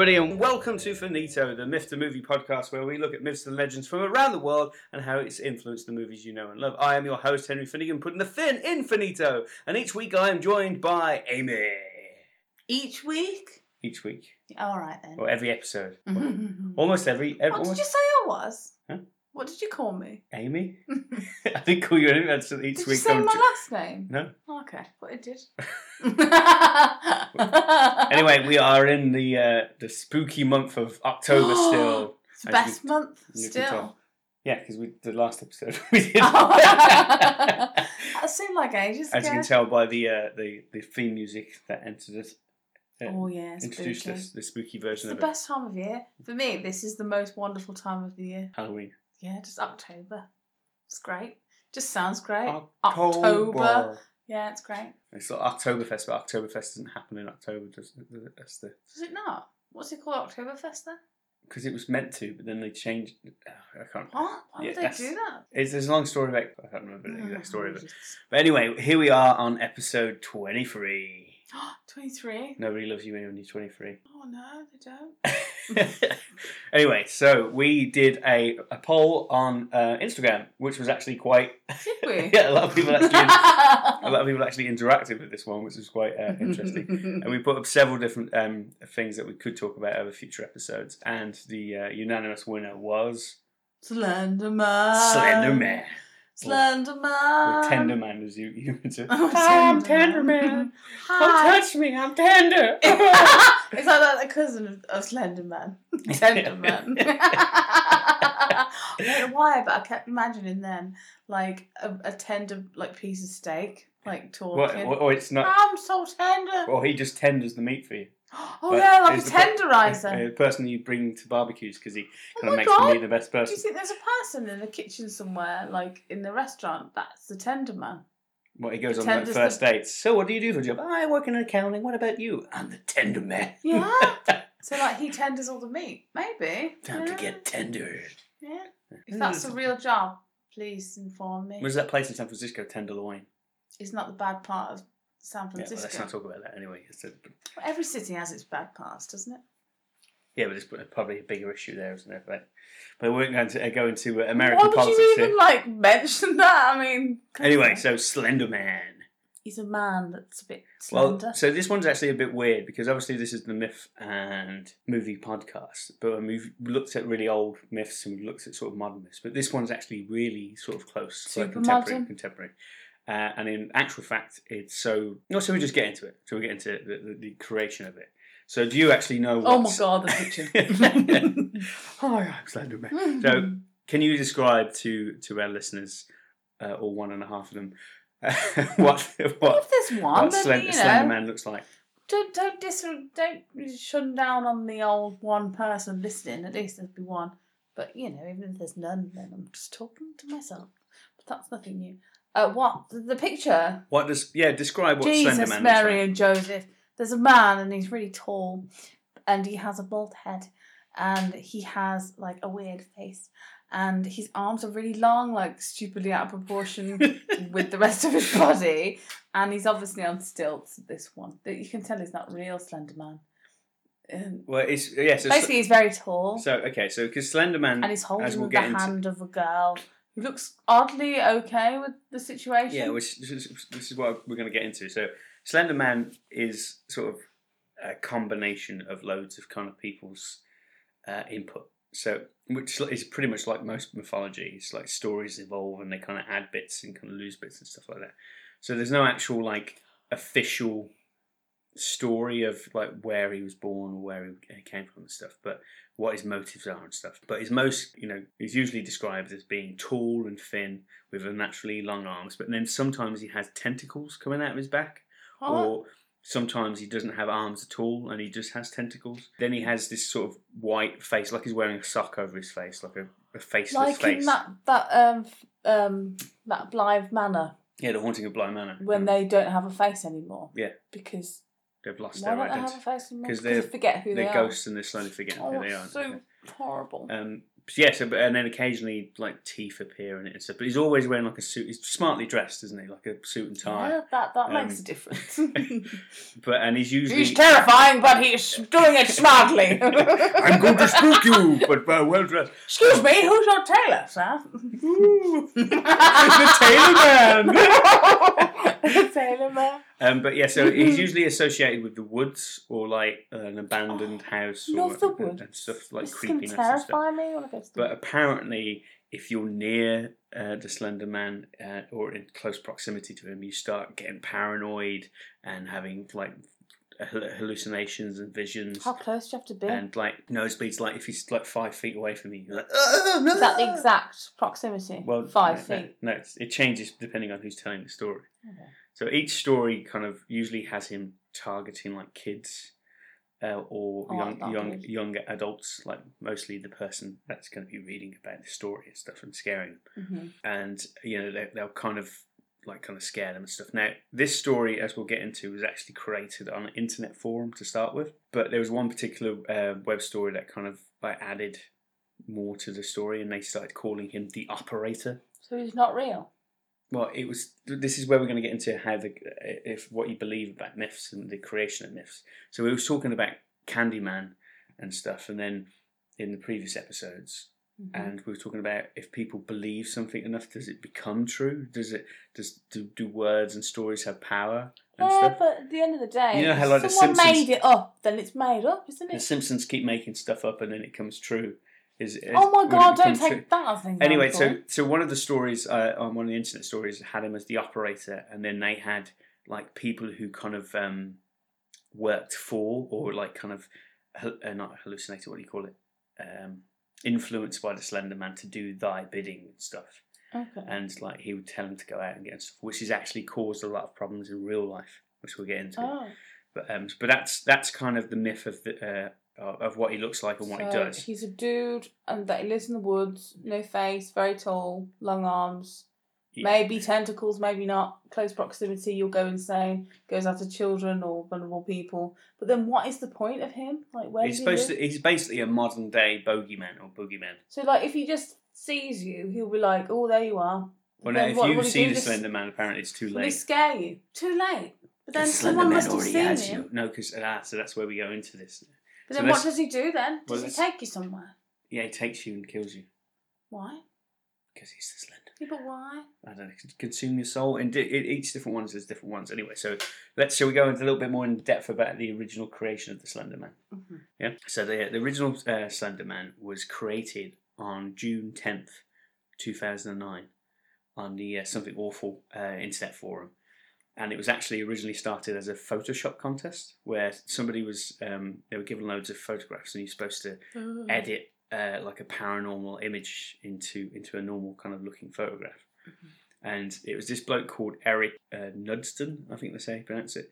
Everybody, and welcome to Finito, the Myth to Movie podcast, where we look at myths and legends from around the world and how it's influenced the movies you know and love. I am your host, Henry Finnegan, putting the fin in Finito, and each week I am joined by Amy. Each week? Each week, All right then. or every episode, almost every. ev- oh, did almost, you say I was? What did you call me? Amy? I didn't call you anything. That's each Did you week. say I'm my jo- last name? no. Okay, what it did. Anyway, we are in the uh, the spooky month of October still. It's the best you- month still. tell. Yeah, because we the last episode we did. that seemed like ages As you can tell by the uh, the the theme music that entered us, uh, Oh yeah, introduced spooky. us, the spooky It's version the of it. The best time of year. For me, this is the most wonderful time of the year. Halloween. Yeah, just October. It's great. Just sounds great. October. October. Yeah, it's great. It's like Oktoberfest, but Oktoberfest doesn't happen in October, does it? That's the Does it not? What's it called? Oktoberfest then? because it was meant to, but then they changed. I can't. What? Why Yeah, would they do that? It's there's a long story about. I can't remember the exact oh, story of it. Oh, But anyway, here we are on episode twenty three. 23? Nobody loves you when you're twenty three. Oh no, they don't. anyway, so we did a, a poll on uh, Instagram, which was actually quite Did we? yeah, a lot of people actually a lot of people actually interacted with this one, which was quite uh, interesting. and we put up several different um, things that we could talk about over future episodes, and the uh, unanimous winner was Slender Man. Slender Man, or Tender Man, as you you would say. Oh, Hi, I'm Tender Tender Man. Man. Don't touch me, I'm tender. Is that like the cousin of, of Slender Man? Tender Man. I don't know why, but I kept imagining then like a, a tender like piece of steak, like What, talking. or, or it's not, I'm so tender. or he just tenders the meat for you. Oh yeah, like a the tenderizer. The person you bring to barbecues because he Oh kind of makes the God. meat the best person. Do you think there's a person in the kitchen somewhere, like in the restaurant, that's the tender man? What he goes on like first the- dates. So, what do you do for a job? I work in accounting. What about you? I'm the tender man. Yeah. So like he tenders all the meat, maybe. Time yeah. to get tender. Yeah. If that's a real job, please inform me. Where's that place in San Francisco, Tenderloin? It's not that the bad part of San Francisco. Yeah, well, let's not talk about that anyway. It's a, Every city has its bad parts, doesn't it? yeah, but there's probably a bigger issue there, isn't there? But, but we weren't going to uh, go into uh, American Why would politics you here. even like mention that? I mean, Anyway, on. so Slender Man. he's a man that's a bit Well, slender. so this one's actually a bit weird because obviously this is the myth and movie podcast, but when we've looked at really old myths and we've looked at sort of modern myths, but this one's actually really sort of close, like Super contemporary, modern? contemporary. Uh, and in actual fact, it's so. No, so we just get into it. So we get into the, the, the creation of it. So do you actually know? oh my god, the picture. Hi, I'm Slender Man. So can you describe to to our listeners, uh, or one and a half of them, uh, what what, if there's one, what you know, Man looks like? don't don't dis- don't shun down on the old one person listening. At least there'd be one. But you know, even if there's none, then I'm just talking to myself. But that's nothing new. Uh, what the, picture? What does yeah? Describe what Slender Jesus, Man Mary, looks and Joseph. There's a man, and he's really tall, and he has a bald head, and he has like a weird face, and his arms are really long, like stupidly out of proportion with the rest of his body, and he's obviously on stilts. This one, that you can tell he's not real Slender Man. Um, well, it's yeah. So, basically, he's very tall, so okay, so because Slender Man, and he's holding as we'll the get into- hand of a girl looks oddly okay with the situation. yeah, which this is, this is what we're going to get into. So Slender Man is sort of a combination of loads of kind of people's uh, input. So which is pretty much like most mythology. It's like stories evolve and they kind of add bits and kind of lose bits and stuff like that. So there's no actual like official story of like where he was born or where he came from and stuff, but what his motives are and stuff. But he's most, you know, he's usually described as being tall and thin with unnaturally long arms, but then sometimes he has tentacles coming out of his back, Oh, or sometimes he doesn't have arms at all and he just has tentacles. Then he has this sort of white face, like he's wearing a sock over his face, like a, a faceless like face. in that that um um that Bly Manor Yeah, the haunting of Bly Manor. when they don't have a face anymore. Yeah. Because They've lost why their don't they have identity. a face Because they they're- forget who They're they are. ghosts and they're slowly forgetting Oh, who they are. so horrible. Um, yeah, so, and then occasionally like teeth appear in it and stuff. But he's always wearing like a suit. He's smartly dressed, isn't he? Like a suit and tie. Yeah, that that Um, makes a difference. But and he's usually He's terrifying, but he's doing it smartly. I'm going to spook you, but uh, well dressed. Excuse me, who's your tailor, sir? the Tailor Man. the tailor. Um, but yeah, so he's usually associated with the woods or like an abandoned house or love the woods. and stuff like this is going to creepiness and stuff. terrify me when I go to the But apparently, if you're near uh, the Slender Man uh, or in close proximity to him, you start getting paranoid and having like hallucinations and visions. How close do you have to be? And like nosebleeds, like if he's like five feet away from you, you're like, oh, no. Is that the exact proximity? Well, Five no, no, feet. No, it's, it changes depending on who's telling the story. Okay. So each story kind of usually has him targeting like kids uh, or Oh, young young good. young adults, like mostly the person that's going to be reading about the story and stuff and scaring them. hmm And you know they, they'll kind of like kind of scare them and stuff. Now this story, as we'll get into, was actually created on an internet forum to start with, but there was one particular uh, web story that kind of like added more to the story, and they started calling him the operator. So he's not real. Well, it was. This is where we're going to get into how the if what you believe about myths and the creation of myths. So we was talking about Candyman and stuff, and then in the previous episodes, Mhm. and we were talking about if people believe something enough, does it become true? Does it? Does do, do words and stories have power and Yeah, stuff? but at the end of the day, You know how, if like, The someone Simpsons- made it up, then it's made up, isn't it? The? Simpsons keep making stuff up, and then it comes true. Is, is oh my god, don't become take true? that as an example. Anyway, so so one of the stories uh, on one of the internet stories had him as the operator, and then they had like people who kind of um, worked for or like kind of uh, not hallucinated. What do you call it? Um, influenced by the Slender Man to do thy bidding and stuff, Okay. and like he would tell him to go out and get stuff, which has actually caused a lot of problems in real life, which we'll get into. Oh, But um, but that's that's kind of the myth of the. Uh, of of what he looks like and what he does. He's a dude, and that he lives in the woods. No face, very tall, long arms. Yeah. Maybe tentacles, maybe not. Close proximity, you'll go insane. Goes after children or vulnerable people. But then, what is the point of him? Like, where He's does he supposed to. He's basically a modern day bogeyman or boogeyman. So, like, if he just sees you, he'll be like, "Oh, there you are." Well, now, if what you he see the Just- Slender Man, apparently it's too late. scare you? Too late. But then The someone must have seen has him. you. No, because ah, so that's where we go into this. But So then, what does he do then? well, Does he take you somewhere? Yeah, he takes you and kills you Why? because he's the Slender. Yeah, but why? I don't know. Consume your soul, and di- it, each different ones has different ones. Anyway, so let's shall we go into a little bit more in depth about the original creation of the Slender Man? Mm-hmm. Yeah. So the the original uh, Slender Man was created on June tenth, two thousand and nine, on the uh, Something Awful uh, internet forum, and it was actually originally started as a Photoshop contest where somebody was um, they were given loads of photographs and you're supposed to edit uh, like a paranormal image into into a normal kind of looking photograph. And it was this bloke called Eric uh, Knudsen, I think they say pronounce it.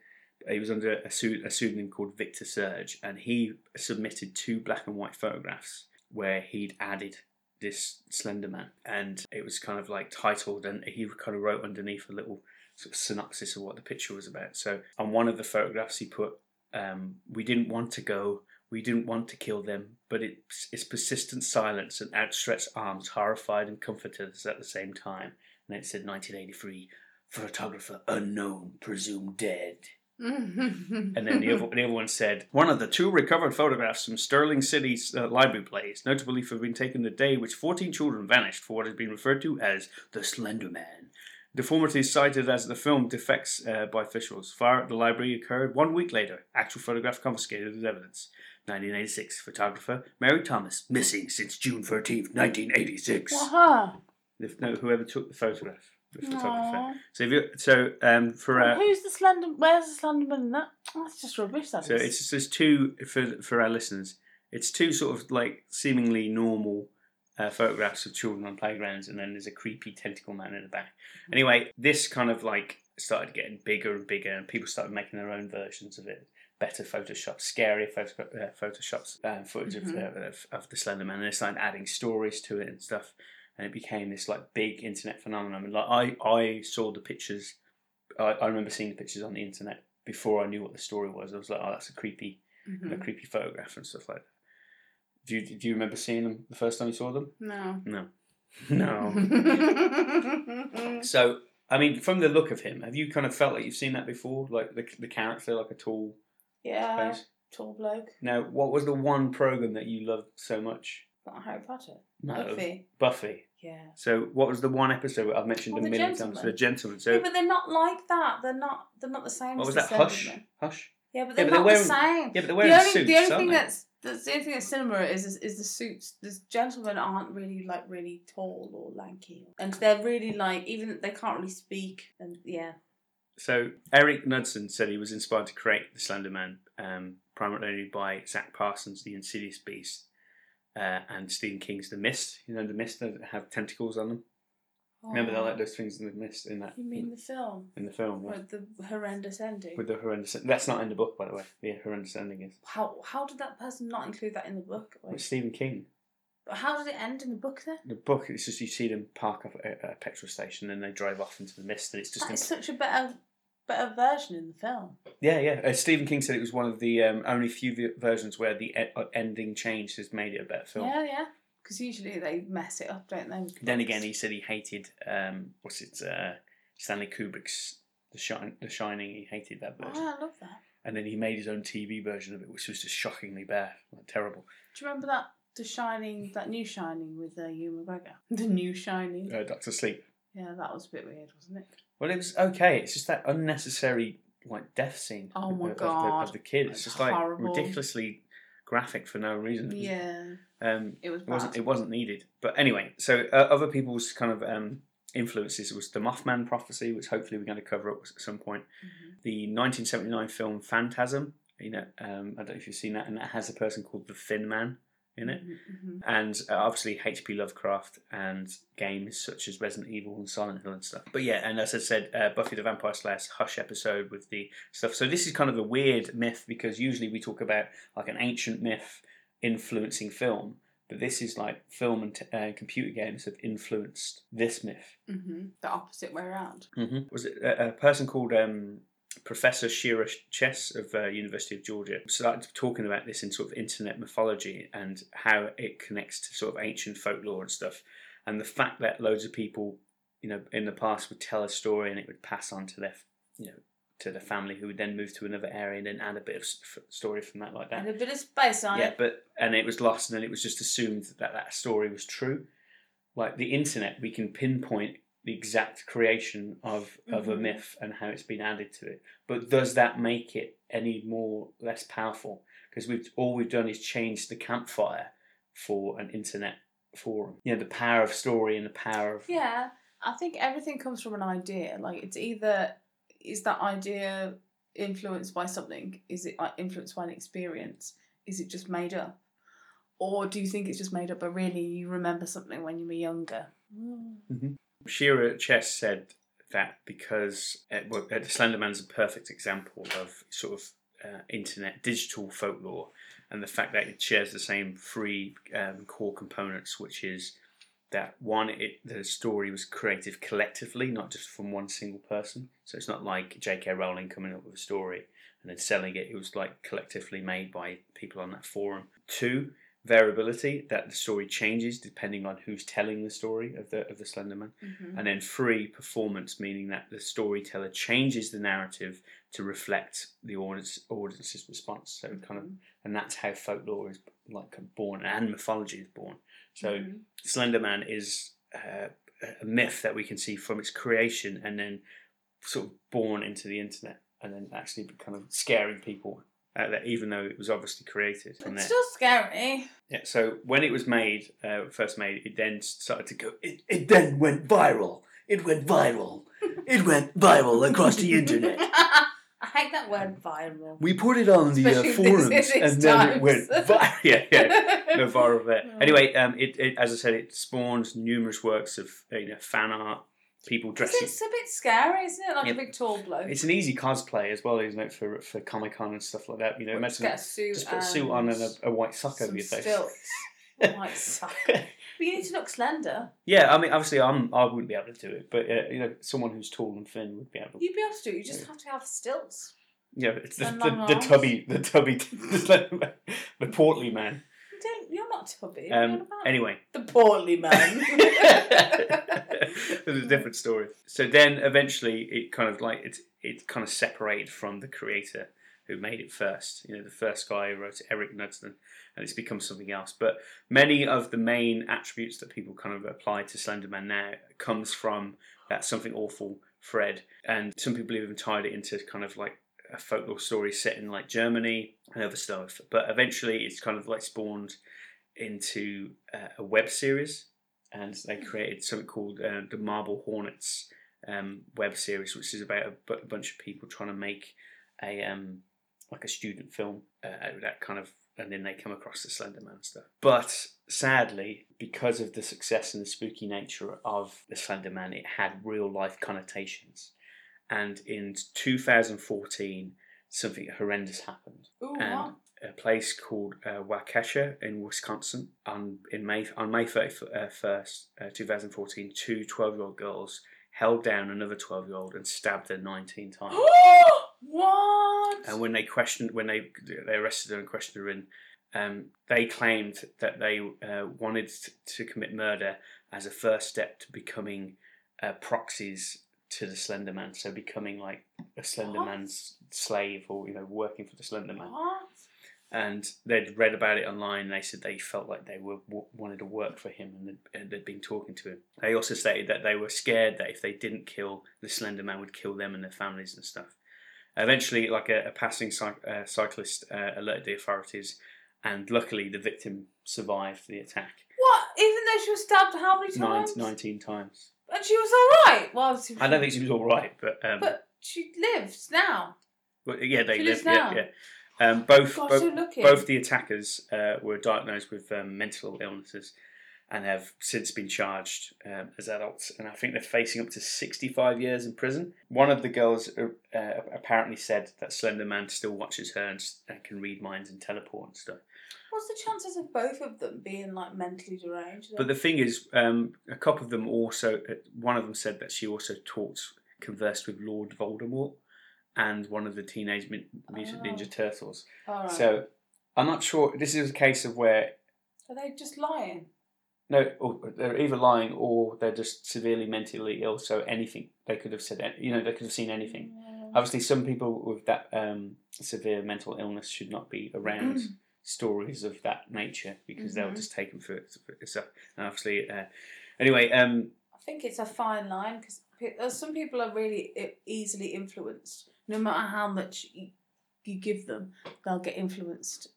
He was under a, a pseudonym called Victor Surge, and he submitted two black and white photographs where he'd added this Slender Man, and it was kind of like titled, and he kind of wrote underneath a little sort of synopsis of what the picture was about. So on one of the photographs, he put, um, "We didn't want to go, we didn't want to kill them, but it's, it's persistent silence and outstretched arms horrified and comforted us at the same time." And it said 1983, photographer unknown, presumed dead. and then the other, the other one said, one of the two recovered photographs from Sterling City's uh, library plays, notably for being taken the day which 14 children vanished for what has been referred to as the Slender Man. Deformities cited as the film defects uh, by officials. Fire at the library occurred one week later. Actual photograph confiscated as evidence. 1986. Photographer Mary Thomas missing since June 13th, 1986. Wow. The, no, whoever took the photograph. The photographer. So if you so um for uh, Who's the slender? Where's the Slenderman in that? Oh, that's just rubbish. That So is. it's there's two for for our listeners. It's two sort of like seemingly normal uh, photographs of children on playgrounds, and then there's a creepy tentacle man in the back. Anyway, this kind of like started getting bigger and bigger, and people started making their own versions of it. Better Photoshop, scarier photo, uh, Photoshops, uh, footage of, Mhm. uh, of of the Slender Man, and they started adding stories to it and stuff, and it became this like big internet phenomenon. And, like I, I saw the pictures. I, I remember seeing the pictures on the internet before I knew what the story was. I was like, oh, that's a creepy a Mhm. creepy photograph and stuff like that. Do you, do you remember seeing them the first time you saw them? No. No. No. so, I mean, from the look of him, have you kind of felt like you've seen that before? Like the, the character, like a tall yeah, tall bloke. Now, what was the one program that you loved so much? Not Harry Potter. No. Buffy. Buffy. Yeah. So, what was the one episode I've mentioned Oh, a The million Gentleman. times? The Gentleman. So, yeah, but they're not like that. They're not. They're not the same. what as was the that? Hush. Hush. Yeah, but they're but they're not wearing- the same. Yeah, but they're the wearing only suits. the only thing they? that's that's the only thing that's cinema is, is is the suits. The gentlemen aren't really like really tall or lanky, and they're really like even they can't really speak. And yeah, So Eric Knudsen said he was inspired to create the Slender Man um, primarily by Zach Parsons' The Insidious Beast uh, and Stephen King's The Mist. You know the Mist that have tentacles on them. Remember they Oh, like those things in the mist in that You mean the film in the film yeah. with the horrendous ending? with the horrendous. That's not in the book, by the way. The horrendous ending is how how did that person not include that in the book? Like, with Stephen King. But how did it end in the book then? The book it's just you see them park up at a, petrol station and they drive off into the mist and it's just That is such a better better version in the film. Yeah, yeah. Uh, Stephen King said it was one of the um, only few v- versions where the e- uh, ending change has made it a better film. Yeah, yeah. Because usually they mess it up, don't they? Then again, he said he hated um, what's it, uh, Stanley Kubrick's The Shine, The Shining. He hated that version, Oh, I love that. and then he made his own TV version of it, which was just shockingly bad, like, terrible. Do you remember that The Shining, that new Shining with uh, Ewan McGregor? The new Shining. Uh, Doctor Sleep. Yeah, that was a bit weird, wasn't it? Well, it was okay. It's just that unnecessary like death scene. Oh of, my of the, God. of the kid. It's just like horrible. ridiculously graphic for no reason. Yeah, Um, it was. It wasn't It wasn't needed. But anyway, so uh, other people's kind of um, influences was the Mothman prophecy, which hopefully we're going to cover up at some point. Mhm. The 1979 film Phantasm. You know, um, I don't know if you've seen that, and that has a person called the Thin Man in it. Mhm, mhm. And uh, obviously H.P. Lovecraft and games such as Resident Evil and Silent Hill and stuff. But yeah, and as I said, uh, Buffy the Vampire Slayer's Hush episode with the stuff. So this is kind of a weird myth because usually we talk about like an ancient myth influencing film, but this is like film and t- uh, computer games have influenced this myth. Mhm. The opposite way around. Mm-hmm. Was it a, a person called um, Professor Shira Chess of uh, University of Georgia started talking about this in sort of internet mythology and how it connects to sort of ancient folklore and stuff, and the fact that loads of people, you know, in the past would tell a story and it would pass on to their, you know, to the family who would then move to another area and then add a bit of story from that like that. And a bit of space on Yeah, it. but and it was lost, and then it was just assumed that that story was true. Like the internet, we can pinpoint the exact creation of of a Mhm. myth and how it's been added to it. But does that make it any more less powerful? Because we've all we've done is change the campfire for an internet forum. You know, the power of story and the power of Yeah, I think everything comes from an idea. Like it's either is that idea influenced by something? Is it like, influenced by an experience? Is it just made up? Or do you think it's just made up, but really you remember something when you were younger? Shira Chess said that because well, uh, the Slender Man's a perfect example of sort of uh, internet digital folklore, and the fact that it shares the same three um, core components, which is that one, it the story was created collectively, not just from one single person. So it's not like J.K. Rowling coming up with a story and then selling it. It was like collectively made by people on that forum. Two, variability that the story changes depending on who's telling the story of the of the Slender Man. Mhm. And then three, performance, meaning that the storyteller changes the narrative to reflect the audience audience's response. So kind of, and that's how folklore is like born and mythology is born. So Mhm. Slender Man is uh, a myth that we can see from its creation and then sort of born into the internet and then actually kind of scaring people. Uh, that even though it was obviously created from It's there. still scary. Yeah, so when it was made, uh, first made, it then started to go. It, it then went viral. It went viral. It went viral across the internet. I hate that word viral. We put it on the uh, Especially forums, and then it went viral. Yeah, yeah, no viral there. Anyway, um, it, it as I said, it spawned numerous works of you know fan art, people dressing. It's a bit scary, isn't it? Like Yeah. a big tall bloke. It's an easy cosplay as well, isn't it, for for Comic Con and stuff like that. You know, Just imagine a suit, just put a suit on and a, a white sock over your face. stilts. White sock. But you need to look slender. Yeah, I mean, obviously, I'm I wouldn't be able to do it, but uh, you know, someone who's tall and thin would be able. to. You'd be able to do it. You just have to have stilts. Yeah, but it's the, the, the tubby, the tubby, the, portly man. You don't You're not tubby. What you on Um, anyway, the portly man. There's a different story. So then eventually it kind of like it it kind of separated from the creator who made it first. You know, the first guy who wrote it, Eric Knudsen, and it's become something else. But many of the main attributes that people kind of apply to Slenderman now comes from that something awful Fred, and some people even tied it into kind of like a folklore story set in like Germany and other stuff. But eventually, it's kind of like spawned into uh, a web series, and they created something called uh, the Marble Hornets um, web series, which is about a, bunch of people trying to make a um, like a student film uh, out of that kind of, and then they come across the Slender Man stuff. But sadly, because of the success and the spooky nature of the Slender Man, it had real life connotations. And in 2014, something horrendous happened Ooh, and? A place called uh, Waukesha in Wisconsin on in May on May thirty first, uh, two thousand fourteen. Two 12 year old girls held down another twelve year old and stabbed her nineteen times. what? and when they questioned, when they they arrested her and questioned her, in, um, they claimed that they uh, wanted to commit murder as a first step to becoming uh, proxies to the Slender Man. So becoming like a Slender What? Man's slave, or you know, working for the Slender Man What? And they'd read about it online. And they said they felt like they were w- wanted to work for him, and they'd, and they'd been talking to him. They also stated that they were scared that if they didn't kill the Slender Man, would kill them and their families and stuff. Eventually, like a, a passing cy- uh, cyclist uh, alerted the authorities, and luckily the victim survived the attack What? Even though she was stabbed how many nine, times? 19 times. And she was all right. Well, obviously, I don't think she was all right, but um, But she lives now. but yeah, they she lived. lives Yeah, now. yeah. Um, both God, both, both the attackers uh, were diagnosed with um, mental illnesses and have since been charged um, as adults. And I think they're facing up to 65 years in prison. One of the girls uh, uh, apparently said that Slender Man still watches her and, and can read minds and teleport and stuff. What's the chances of both of them being like mentally deranged? But the thing is, um, a couple of them also, uh, one of them said that she also talked, conversed with Lord Voldemort and one of the Teenage Mutant Oh. Ninja Turtles. all right. So I'm not sure. This is a case of where are they just lying? no, or they're either lying or they're just severely mentally ill. So anything they could have said, you know, they could have seen anything. Mm. Obviously, some people with that um, severe mental illness should not be around stories of that nature because they'll Mhm. just take them for it. So, and obviously, uh, anyway, um, I think it's a fine line because some people are really easily influenced. No matter how much you, you give them, they'll get influenced.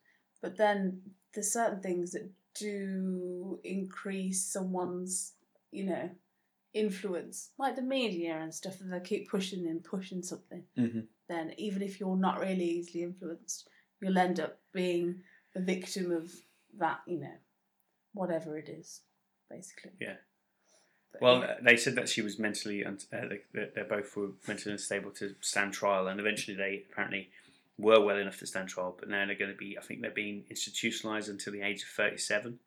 But then there's certain things that do increase someone's, you know, influence, like the media and stuff. That they keep pushing and pushing something. Mhm. Then even if you're not really easily influenced, you'll end up being a victim of that. You know, whatever it is, basically. Yeah. But well, yeah. uh, they said that she was mentally, un- uh, they, they both were mentally unstable to stand trial, and eventually they apparently were well enough to stand trial. But now they're going to be, I think they're being institutionalized until the age of 37.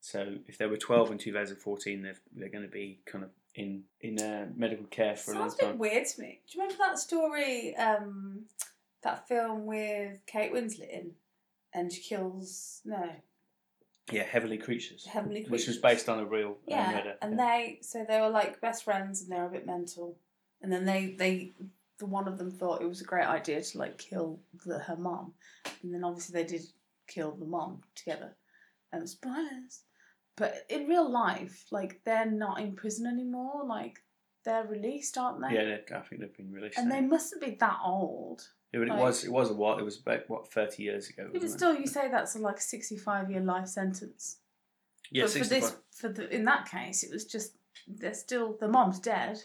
So if they were 12 in 2014, they're, they're going to be kind of in in uh, medical care for a long Sounds a bit weird to me. Do you remember that story, um, that film with Kate Winslet in? And she kills, no, Yeah, Heavenly Creatures, Heavenly Creatures. which was based on a real uh, Yeah, murder. and yeah. they, so they were like best friends and they were a bit mental. And then they, they, the one of them thought it was a great idea to like kill the, her mom. And then obviously they did kill the mom together. And spoilers. But in real life, like they're not in prison anymore. Like they're released, aren't they? yeah, I think they've been released. And now. they mustn't be that old. Yeah, but it like- was it was a while. It was about what 30 years ago. But wasn't it? still, you say that's like a sixty-five year life sentence. yeah, but for 65. this, for the in that case, it was just they're still the mom's dead,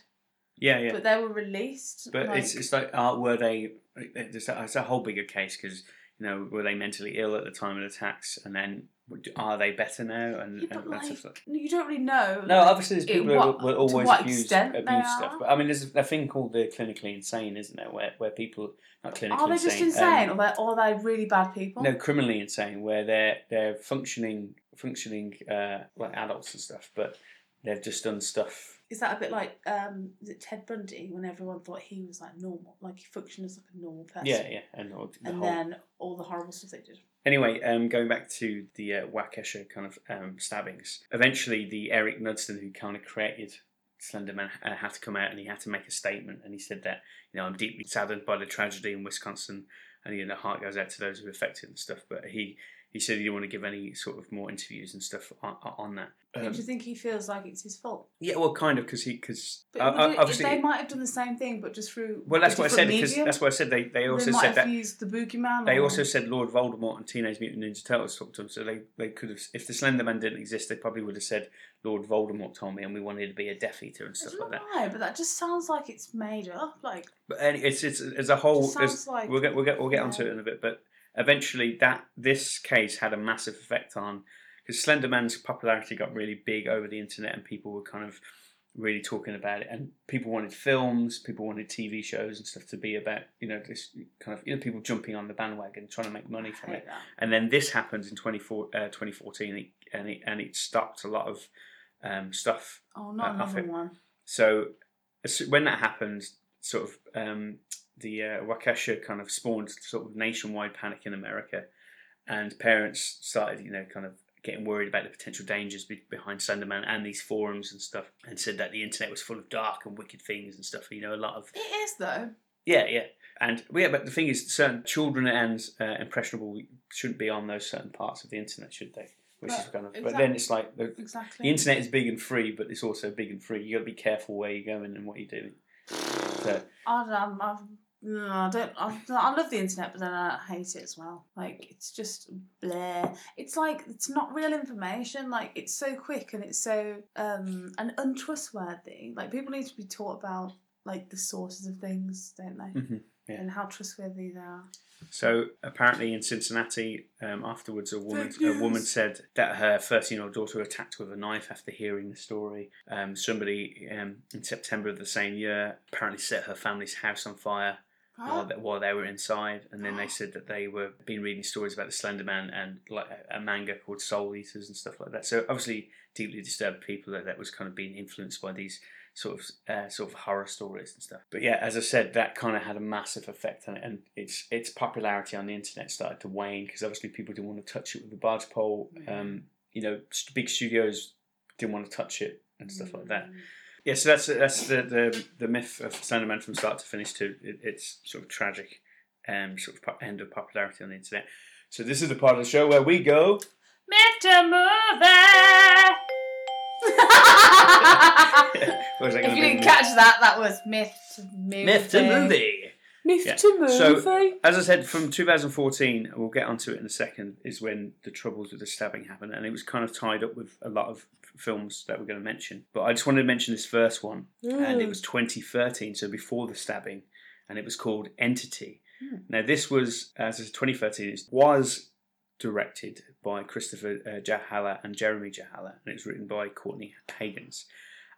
yeah, yeah. but they were released. But like, it's it's like uh, were they? It's a, it's a whole bigger case because you know were they mentally ill at the time of the attacks, and then are they better now? And, yeah, and like, stuff. you don't really know. No, like, obviously there's people who will always abuse abuse stuff. But I mean, there's a thing called the clinically insane, isn't there? Where where people not clinically Are they just insane, insane, um, or are they really bad people? no, criminally insane, where they're they're functioning functioning uh, like adults and stuff, but they've just done stuff. Is that a bit like um, is it Ted Bundy when everyone thought he was like normal, like he functioned as like a normal person? Yeah, yeah, and all the And whole. then all the horrible stuff they did. Anyway, um, going back to the uh, Waukesha kind of um, stabbings, eventually the Eric Knudsen who kind of created Slenderman uh, had to come out and he had to make a statement, and he said that you know I'm deeply saddened by the tragedy in Wisconsin, and you know the heart goes out to those who are affected and stuff. But he he said he didn't want to give any sort of more interviews and stuff on, on that. Um, Don't you think he feels like it's his fault? yeah, well, kind of because he because uh, obviously. they might have done the same thing, but just through. well, that's what I said because that's what I said. They they also they said that used the boogeyman. They or- also said Lord Voldemort and Teenage Mutant Ninja Turtles talked to him, so they, they could have, if the Slender Man didn't exist, they probably would have said Lord Voldemort told me, and we wanted to be a Death Eater and stuff like that. but that just sounds like it's made up. Like But any, it's it's as a whole. sounds like we'll get we'll get we'll get onto yeah. it in a bit, but eventually that this case had a massive effect on because Slender Man's popularity got really big over the internet, and people were kind of really talking about it, and people wanted films, people wanted TV shows and stuff to be about you know this kind of you know people jumping on the bandwagon trying to make money from it. that. and then this happened in 24, uh, 2014 and it, and, it, and it stopped a lot of um, stuff Oh, not Uh, another one. so when that happened sort of um, the uh, kind of spawned sort of nationwide panic in America and parents started you know kind of getting worried about the potential dangers be- behind Slenderman and these forums and stuff and said that the internet was full of dark and wicked things and stuff you know a lot of It is though. yeah, yeah. And yeah, but the thing is, certain children and uh, impressionable shouldn't be on those certain parts of the internet, should they? Which is But kind of. But then it's like the, Exactly. the internet is big and free, but it's also big and free. You got to be careful where you're going and what you're doing. So I don't. I'm, I'm, no, I don't. I, I love the internet, but then I hate it as well. Like it's just blah. It's like it's not real information. Like it's so quick and it's so um and untrustworthy. Like people need to be taught about like the sources of things, don't they? Mhm, yeah. And how trustworthy they are. So apparently in Cincinnati, um, afterwards, a woman a woman said that her 13-year-old daughter attacked with a knife after hearing the story. Um, somebody um, in September of the same year apparently set her family's house on fire while they, while they were inside, and then they said that they were been reading stories about the Slender Man and like a, a manga called Soul Eaters and stuff like that. So obviously, deeply disturbed people that that was kind of being influenced by these sort of uh, sort of horror stories and stuff. But yeah, as I said, that kind of had a massive effect on it, and its its popularity on the internet started to wane because obviously people didn't want to touch it with a barge pole. Um, you know, big studios didn't want to touch it and stuff like that. Yeah, so that's that's the the, the myth of Slenderman from start to finish. Too, it, it's sort of tragic, um, sort of end of popularity on the internet. So this is the part of the show where we go. Mr. Movie. What was that if you didn't catch that, that was myth to movie. myth to movie. Myth Yeah. to movie. So- As I said, from 2014, we'll get onto it in a second, is when the troubles with the stabbing happened, and it was kind of tied up with a lot of f- films that we're going to mention. But I just wanted to mention this first one, and it Mm. was 2013, so before the stabbing, and it was called Entity. Hmm. Now, this was, as I said, 2013, it was directed by Christopher uh, Jahala and Jeremy Jahala, and it was written by Courtney Hagens.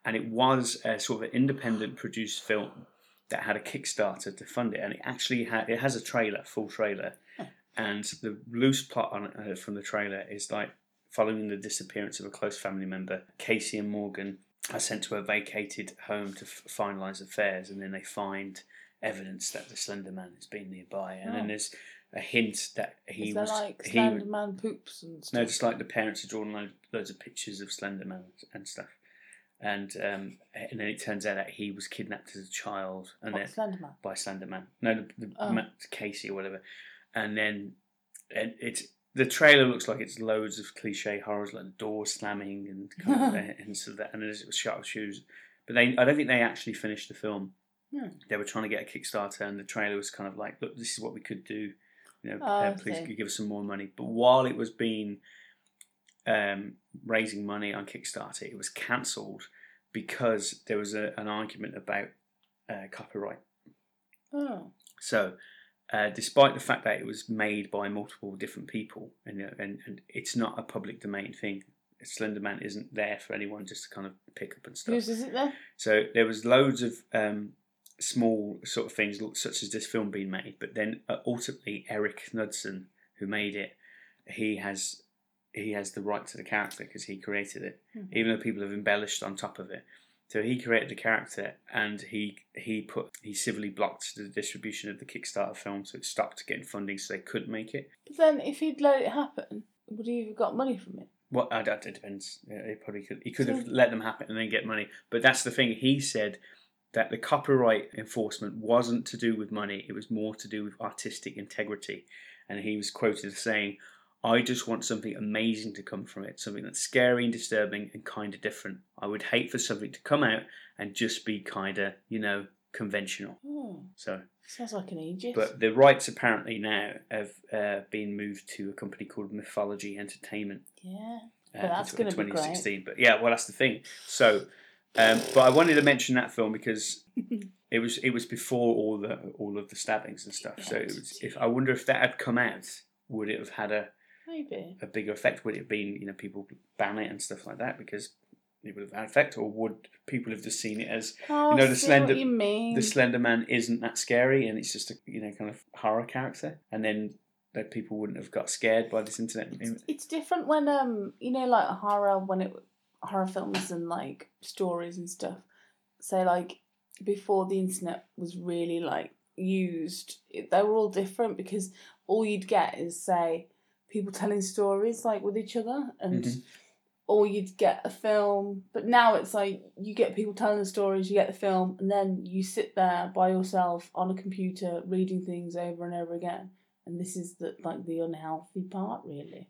And it was a sort of an independent produced film that had a Kickstarter to fund it, and it actually had it has a trailer, full trailer, and the loose plot on uh, from the trailer is like following the disappearance of a close family member, Casey and Morgan are sent to a vacated home to f- finalise affairs, and then they find evidence that the Slender Man has been nearby, and Oh. then there's a hint that he Is was like he Slender Man poops and stuff? no, just like the parents had drawn lo- loads of pictures of Slender Man and stuff. And um, and then it turns out that he was kidnapped as a child, and What, then Slender Man? by Slender Man. No, the, the Oh. Casey or whatever. And then and it's the trailer looks like it's loads of cliche horrors like door slamming and kind of and so that and there's shot of shoes. But they I don't think they actually finished the film. Hmm. They were trying to get a Kickstarter, and the trailer was kind of like, "Look, this is what we could do. You know, Oh, uh, please see. give us some more money." But while it was being um, raising money on Kickstarter, it was cancelled because there was a, an argument about uh, copyright. Oh. So, uh, despite the fact that it was made by multiple different people, and, and and it's not a public domain thing, Slender Man isn't there for anyone just to kind of pick up and stuff. Whose is it then? So there was loads of um, small sort of things, such as this film being made, but then uh, ultimately Eric Knudsen, who made it, he has he has the right to the character because he created it, Mhm. even though people have embellished on top of it. So he created the character, and he he put he civilly blocked the distribution of the Kickstarter film, so it stopped getting funding, so they couldn't make it. But then, if he'd let it happen, would he have got money from it? What I doubt it depends. Yeah, he probably could. He could have let them happen and then get money. But that's the thing. He said that the copyright enforcement wasn't to do with money. It was more to do with artistic integrity. And he was quoted as saying, "I just want something amazing to come from it. Something that's scary and disturbing and kind of different. I would hate for something to come out and just be kind of, you know, conventional." Oh, So, sounds like an Aegis. but the rights apparently now have uh, been moved to a company called Mythology Entertainment yeah. uh, But that's gonna be great. 2016. But yeah, well, that's the thing. So, um, but I wanted to mention that film because it was it was before all the all of the stabbings and stuff. So it was. If I wonder if that had come out, would it have had a, Maybe. a bigger effect? Would it have been you know people ban it and stuff like that because it would have had effect, or would people have just seen it as Oh, know, I the see slender- what you mean. the Slender Man isn't that scary and it's just a you know kind of horror character, and then that people wouldn't have got scared by this internet. It's, it's different when um you know like horror when it horror films and like stories and stuff. Say like before the internet was really like used, it, they were all different because all you'd get is say people telling stories like with each other and. Mhm. Or you'd get a film, but now it's like you get people telling the stories, you get the film, and then you sit there by yourself on a computer reading things over and over again and this is the like the unhealthy part really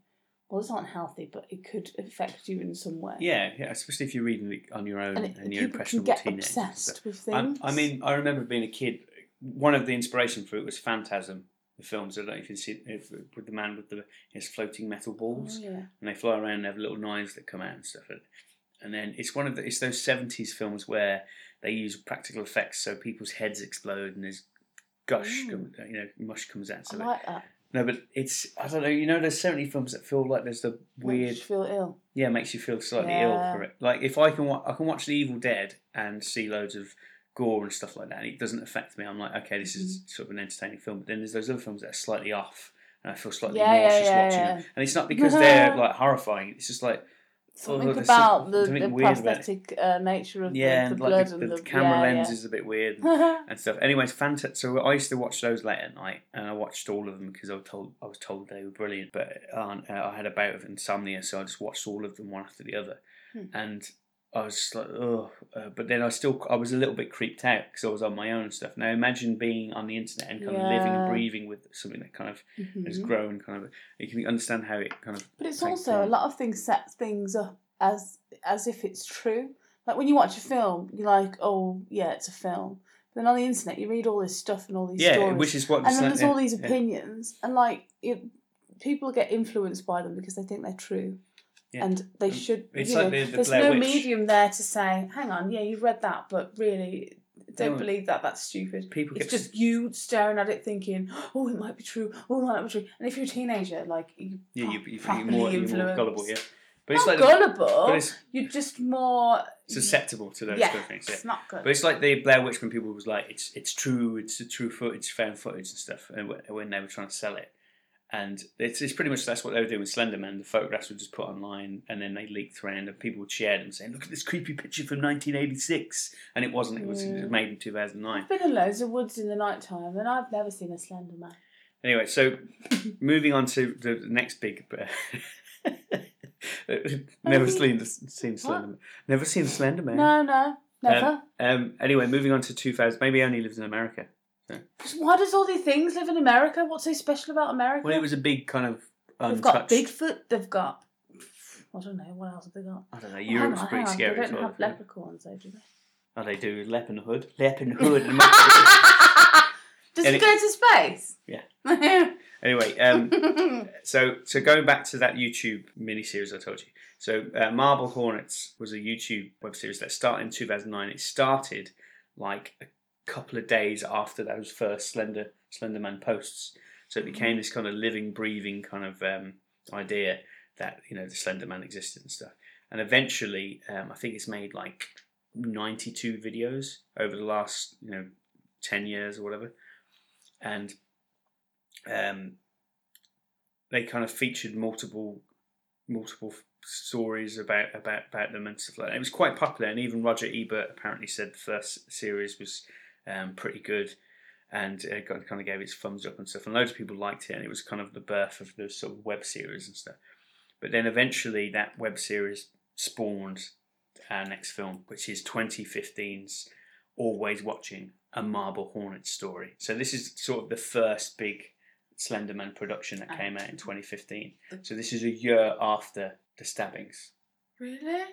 well it's not unhealthy but it could affect you in some way Yeah, yeah, especially if you're reading it on your own and and, it, you're people can impressionable get and obsessed with I, things I mean, I remember being a kid. One of the inspiration for it was Phantasm, the films. I don't know if you've seen if, with the man with the his floating metal oh, balls, yeah. and they fly around and have little knives that come out and stuff. And then it's one of the it's those seventies films where they use practical effects, so people's heads explode and there's gush, Mm. you know, mush comes out. I So like that no, but it's I don't know. You know, there's seventy films that feel like there's the Makes weird you feel ill yeah, it makes you feel slightly ill for it. Like if I can, wa- I can watch The Evil Dead and see loads of gore and stuff like that, and it doesn't affect me. I'm like, okay, this is Mm-hmm. sort of an entertaining film. But then there's those other films that are slightly off, and I feel slightly Yeah, nauseous yeah, watching yeah. them. And it's not because they're like horrifying. It's just like something Oh, about some- the, something the prosthetic uh, nature of yeah, the, the blood like the, and the, camera lens is a bit weird. And, and stuff. Anyways, fanta- So I used to watch those late at night, and I watched all of them because I was told I was told they were brilliant. But uh, I had a bout of insomnia, so I just watched all of them one after the other, Hmm. and I was just like, oh. Uh, but then I still I was a little bit creeped out because I was on my own and stuff. Now imagine being on the internet and kind of living and breathing with something that kind of has Mhm. grown, kind of. You can understand how it kind of. But it's also a lot of things set things up as as if it's true. Like when you watch a film, you're like, oh yeah, it's a film. Then on the internet, you read all this stuff and all these Yeah, stories, which is what. and then there's yeah, all these yeah. opinions, and like it, people get influenced by them because they think they're true, Yeah. and they should. it's you like know, the- the there's Blair no Witch. medium there to say, hang on, yeah, you've read that, but really. Don't believe that. That's stupid. People It's just you staring at it, thinking, "Oh, it might be true. Oh, it might be true." And if you're a teenager, like you, Yeah, you, are you, you're, properly more, you're more gullible, yeah. But it's not like the- gullible. but it's You're just more susceptible to those yeah, kind of things. Yeah. It's not good. But it's like the Blair Witch when people was like, it's it's true, it's a true footage, found footage and stuff, and when they were trying to sell it, and it's, it's pretty much that's what they were doing with Slenderman. The photographs were just put online, and then they leaked around, and people would share them, saying, "Look at this creepy picture from 1986," and it wasn't. It was, it was Mm. made in 2009. I've been in loads of woods in the night time, and I've never seen a slender man. Anyway, so moving on to the next big. never seen seen Slenderman. Never seen Slenderman. No, no, never. Um. Anyway, moving on to 2000. Maybe he only lives in America. Why does all these things live in America? What's so special about America? Well, it was a big kind of they've untouched. got Bigfoot. They've got. I don't know what else have they got. I don't know. Hang Europe's on, pretty hang on. scary They as don't well. have leprechauns, though, do they? Oh, they do. Leppin Hood. Leppin Hood. Does And he it- go to space? Yeah. anyway, um, so so going back to that YouTube miniseries I told you. So uh, Marble Hornets was a YouTube web series that started in 2009. It started like a couple of days after those first Slender Slenderman posts. So it became this kind of living, breathing kind of um, idea that you know the Slender Man existed and stuff. And eventually, um, I think it's made like 92 videos over the last you know 10 years or whatever, and um, they kind of featured multiple multiple stories about about about them and stuff like that. It was quite popular, and even Roger Ebert apparently said the first series was um, pretty good. And uh, got, kind of gave its thumbs up and stuff, and loads of people liked it, and it was kind of the birth of the sort of web series and stuff. But then eventually, that web series spawned our next film, which is 2015's Always Watching a Marble Hornet story. So this is sort of the first big Slenderman production that came out in 2015. So this is a year after the stabbings. Really?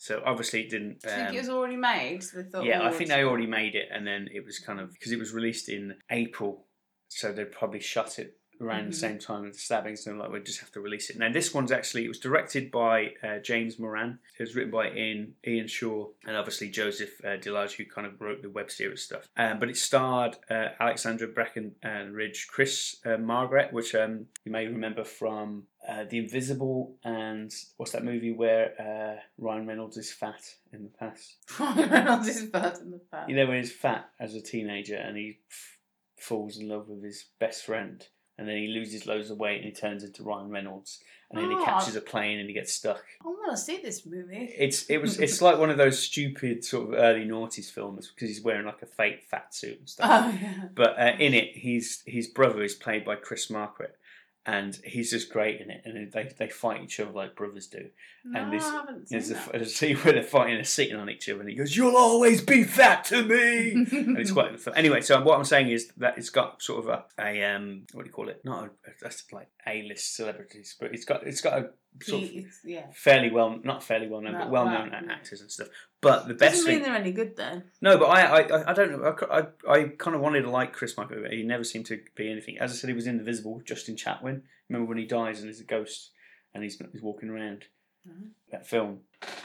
So obviously it didn't. Do you think um, it was already made? So they thought, yeah, oh, I think they already made it, and then it was kind of because it was released in April, so they probably shot it around the Mhm. same time as the stabbings, and like we just have to release it. Now this one's actually it was directed by uh, James Moran. It was written by Ian Ian Shorr, and obviously Joseph uh, Delage, who kind of wrote the web series stuff. Um, but it starred uh, Alexandra Breckenridge, Chris uh, Marquette, which um, you may remember from uh, The Invisible, and what's that movie where uh, Ryan Reynolds is fat in the past? Ryan Reynolds is bad in the past. You know, when he's fat as a teenager and he f- falls in love with his best friend, and then he loses loads of weight and he turns into Ryan Reynolds, and then Oh. he catches a plane and he gets stuck. I want to see this movie. It's it was it's like one of those stupid sort of early noughties films because he's wearing like a fake fat suit and stuff. Oh yeah. But uh, in it, his his brother is played by Chris Marquette, and he's just great in it. And they they fight each other like brothers do. No, And this- I haven't seen There's a, a scene where they're fighting and sitting on each other, and he goes, "You'll always be fat to me." and it's quite. Anyway, so what I'm saying is that it's got sort of a, a um what do you call it? Not a, that's like A-list celebrities, but it's got it's got a sort of yeah. fairly well not fairly well known, No, but well known actors and stuff. But the best Doesn't mean thing, they're any good then. no, but I I, I- don't know. I, I, I kind of wanted to like Chris Michael. But he never seemed to be anything. As I said, he was in the invisible. Justin Chatwin. Remember when he dies and he's a ghost and he's he's walking around Mhm. that film.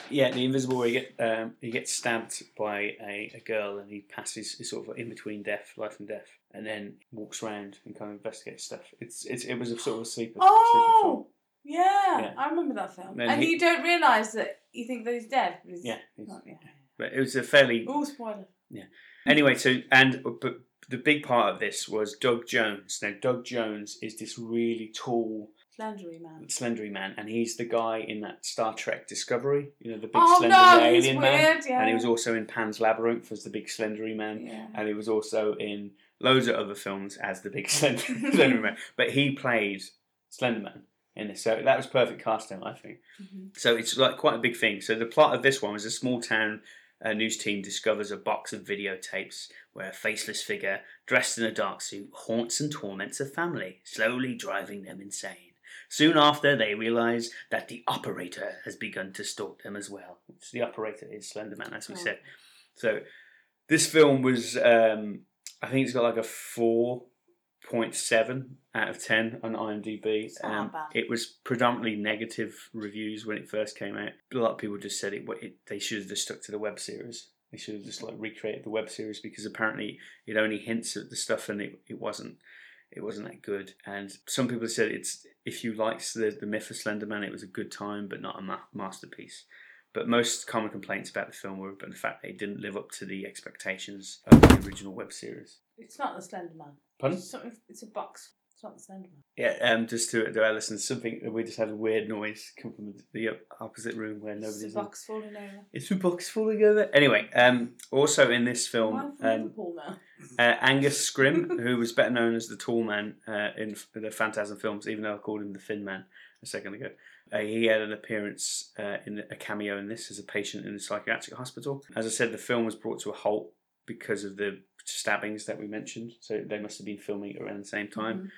Yeah, the Invisible where he get um, he gets stabbed by a, a girl and he passes is sort of in between death, life and death, and then walks around and kind of investigates stuff. It's it's it was a sort of a sleeper. sleeper Oh, film. yeah, Yeah. I remember that film. Then and he- you don't realise that you think that he's dead. But he's yeah, it's- Not, yeah. but it was a fairly Oh, spoiler. Yeah. Anyway, so and but the big part of this was Doug Jones. Now Doug Jones is this really tall, Slendery man. slendery man, and he's the guy in that Star Trek Discovery. You know, the big Oh slendery no, he's alien weird. man. Yeah. And he was also in Pan's Labyrinth as the big slendery man, Yeah. and he was also in loads of other films as the big slender, slender man. But he played Slenderman in this, so that was perfect casting, I think. Mhm. So it's like quite a big thing. So the plot of this one was a small town uh, news team discovers a box of videotapes where a faceless figure dressed in a dark suit haunts and torments a family, slowly driving them insane. Soon after, they realize that the operator has begun to stalk them as well. Which the operator is Slenderman, as we Oh. said. So this film was, um, I think it's got like a four point seven out of ten on IMDb. Um, it was predominantly negative reviews when it first came out. A lot of people just said it, it they should have just stuck to the web series. They should have just like recreated the web series because apparently it only hints at the stuff and it, it wasn't it wasn't that good. And some people said it's if you liked the the myth of Slenderman, it was a good time but not a ma- masterpiece. But most common complaints about the film were about the fact that it didn't live up to the expectations of the original web series. It's not the Slender Man. Pardon? It's, something, it's a box. It's not the Slender Man. Yeah, um, just to, to our listeners, something we just had a weird noise come from the opposite room where nobody. It's nobody's a in. box falling over. It's a box falling over. Anyway, um, also in this film, um, uh, Angus Scrimm, who was better known as the Tall Man uh, in the Phantasm films, even though I called him the Thin Man a second ago. Uh, he had an appearance uh, in a cameo in this as a patient in a psychiatric hospital. As I said, the film was brought to a halt because of the stabbings that we mentioned, so they must have been filming around the same time. Mhm.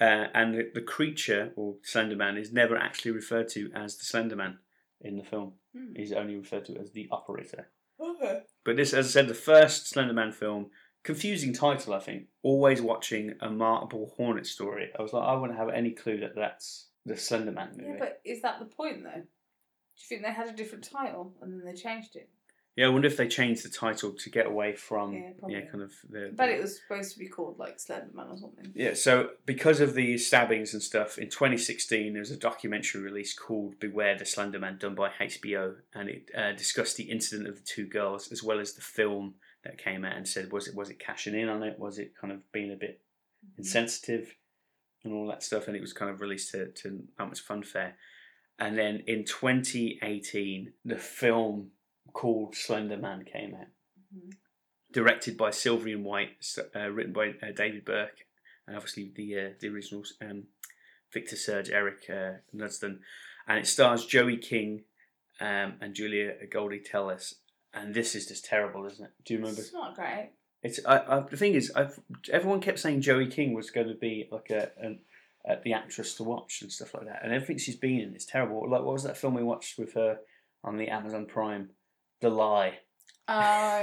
Uh, and the, the creature, or Slenderman, is never actually referred to as the Slenderman in the film. Hmm. He's only referred to as the operator. Okay. But this, as I said, the first Slenderman film, confusing title, I think. Always watching a Marble Hornet story. I was like, I wouldn't have any clue that that's the Slenderman movie. Yeah, but is that the point though? Do you think they had a different title and then they changed it? Yeah, I wonder if they changed the title to get away from, Yeah, yeah, kind of the. But it was supposed to be called like Slenderman or something. Yeah, so because of the stabbings and stuff, in 2016 there was a documentary release called Beware the Slenderman done by HBO, and it uh, discussed the incident of the two girls as well as the film that came out and said was it was it cashing in on it, was it kind of being a bit insensitive and all that stuff, and it was kind of released to, to not much funfair. And then in 2018, the film called Slender Man came out, Mhm. directed by Sylvain White, uh, written by uh, David Birke, and obviously the uh, the original um, Victor Surge, Eric uh, Knudsen, and it stars Joey King um, and Julia Goldie Telles. And this is just terrible, isn't it? Do you remember? It's not great. It's I, I, the thing is, I've, everyone kept saying Joey King was going to be like a, an uh, the actress to watch and stuff like that, and everything she's been in is terrible. Like what was that film we watched with her on the Amazon Prime, The Lie. Oh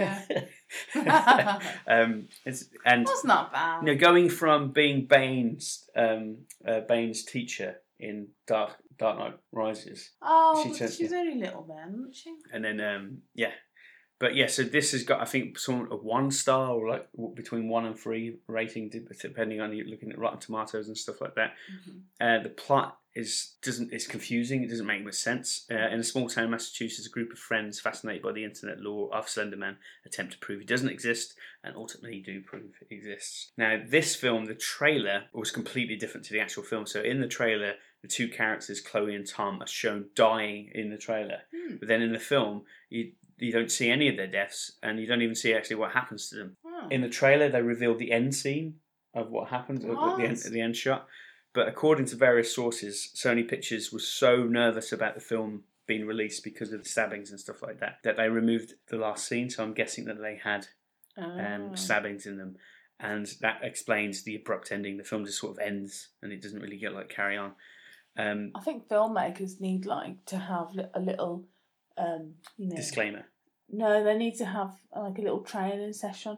yeah. um, it's and That's not bad. you know going from being Bane's um, uh, Bane's teacher in Dark Dark Knight Rises, oh, she turned- she's only little then, isn't she? and then um, yeah, but yeah, so this has got I think some a one star or like between one and three rating, depending on you looking at Rotten Tomatoes and stuff like that. Mhm. Uh, the plot is doesn't is confusing. It doesn't make much sense. Uh, in a small town, in Massachusetts, a group of friends fascinated by the internet lore of Slenderman attempt to prove he doesn't exist, and ultimately do prove he exists. Now, this film, the trailer was completely different to the actual film. So, in the trailer, the two characters, Chloe and Tom, are shown dying in the trailer. Hmm. But then in the film, you you don't see any of their deaths, and you don't even see actually what happens to them. Oh. In the trailer, they revealed the end scene of what happened at the end, the end shot. But according to various sources, Sony Pictures was so nervous about the film being released because of the stabbings and stuff like that that they removed the last scene. So I'm guessing that they had um, Oh. stabbings in them, and that explains the abrupt ending. The film just sort of ends, and it doesn't really get like carry on. Um, I think filmmakers need like to have a little, um, you know. disclaimer. No, they need to have like a little training session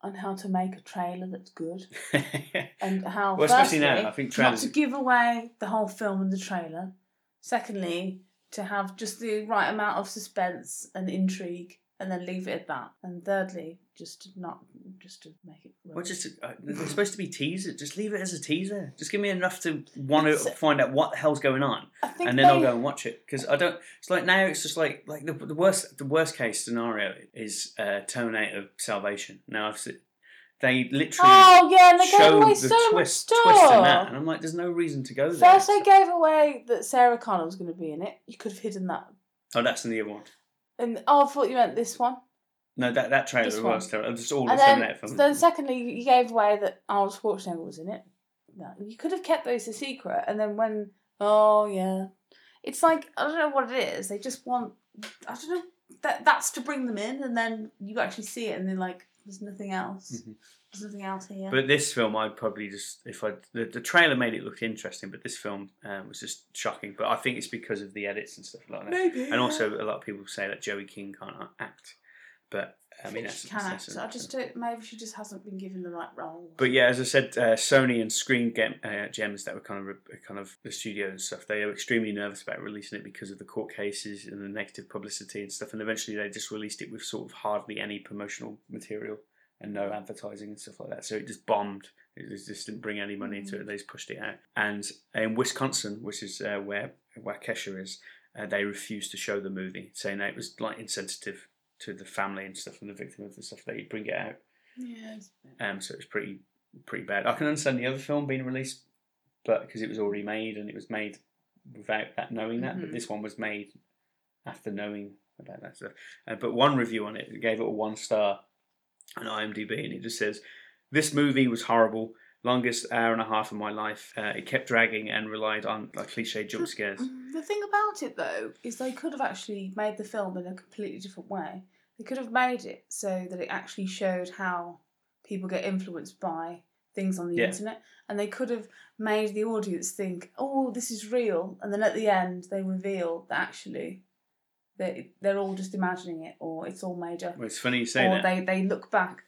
on how to make a trailer that's good and how. Well, especially now, I think trailers. not to give away the whole film in the trailer. Secondly, to have just the right amount of suspense and intrigue, and then leave it at that. And thirdly, just to not just to make it. Well, just uh, they're supposed to be teaser. Just leave it as a teaser. Just give me enough to want to It's- find out what the hell's going on, and then I'll go and watch it. Because I don't. It's like now. It's just like like the, the worst. The worst case scenario is uh, Terminator Salvation. Now I've se- they literally Oh yeah, and they gave away the so twist much twist in that, and I'm like, there's no reason to go there. First, they gave away that Sarah Connor was going to be in it. You could have hidden that. oh, that's in the other one. And oh, I thought you meant this one. No, that that trailer This was one. terrible. Just all the And then, Terminator films. then secondly, you gave away that Arnold Schwarzenegger was in it. No, you could have kept those a secret. And then when, oh yeah, it's like I don't know what it is. They just want, I don't know. That that's to bring them in, and then you actually see it, and they're like, "There's nothing else. Mhm. There's nothing else here." But this film, I'd probably just if I the, the trailer made it look interesting, but this film um, was just shocking. But I think it's because of the edits and stuff like that. Maybe. And also, a lot of people say that Joey King can't act, but I, I mean think that's, she can that's- act. that's- I just don't. Maybe she just hasn't been given the right role. But yeah, as I said, uh, Sony and Screen Gem, uh, Gems that were kind of re- kind of the studio and stuff. They were extremely nervous about releasing it because of the court cases and the negative publicity and stuff. And eventually, they just released it with sort of hardly any promotional material and no advertising and stuff like that. So it just bombed. It just- didn't bring any money to it. They just pushed it out. And in Wisconsin, which is uh, where where Waukesha is, uh, they refused to show the movie, saying that it was like insensitive to the family and stuff and the victim of the stuff. They bring it out. yeah, it's- Um, so it was pretty pretty bad. I can understand the other film being released, but because it was already made and it was made without that knowing that. But Mhm. this one was made after knowing about that stuff. Uh, but one review on it gave it a one star on IMDb, and it just says, "This movie was horrible." Longest hour and a half of my life. Uh, it kept dragging and relied on like cliche jump scares. The thing about it though is they could have actually made the film in a completely different way. They could have made it so that it actually showed how people get influenced by things on the Yeah. internet, and they could have made the audience think, "Oh, this is real," and then at the end they reveal that actually they they're all just imagining it, or it's all made up, Well, it's funny you say or that. they they look back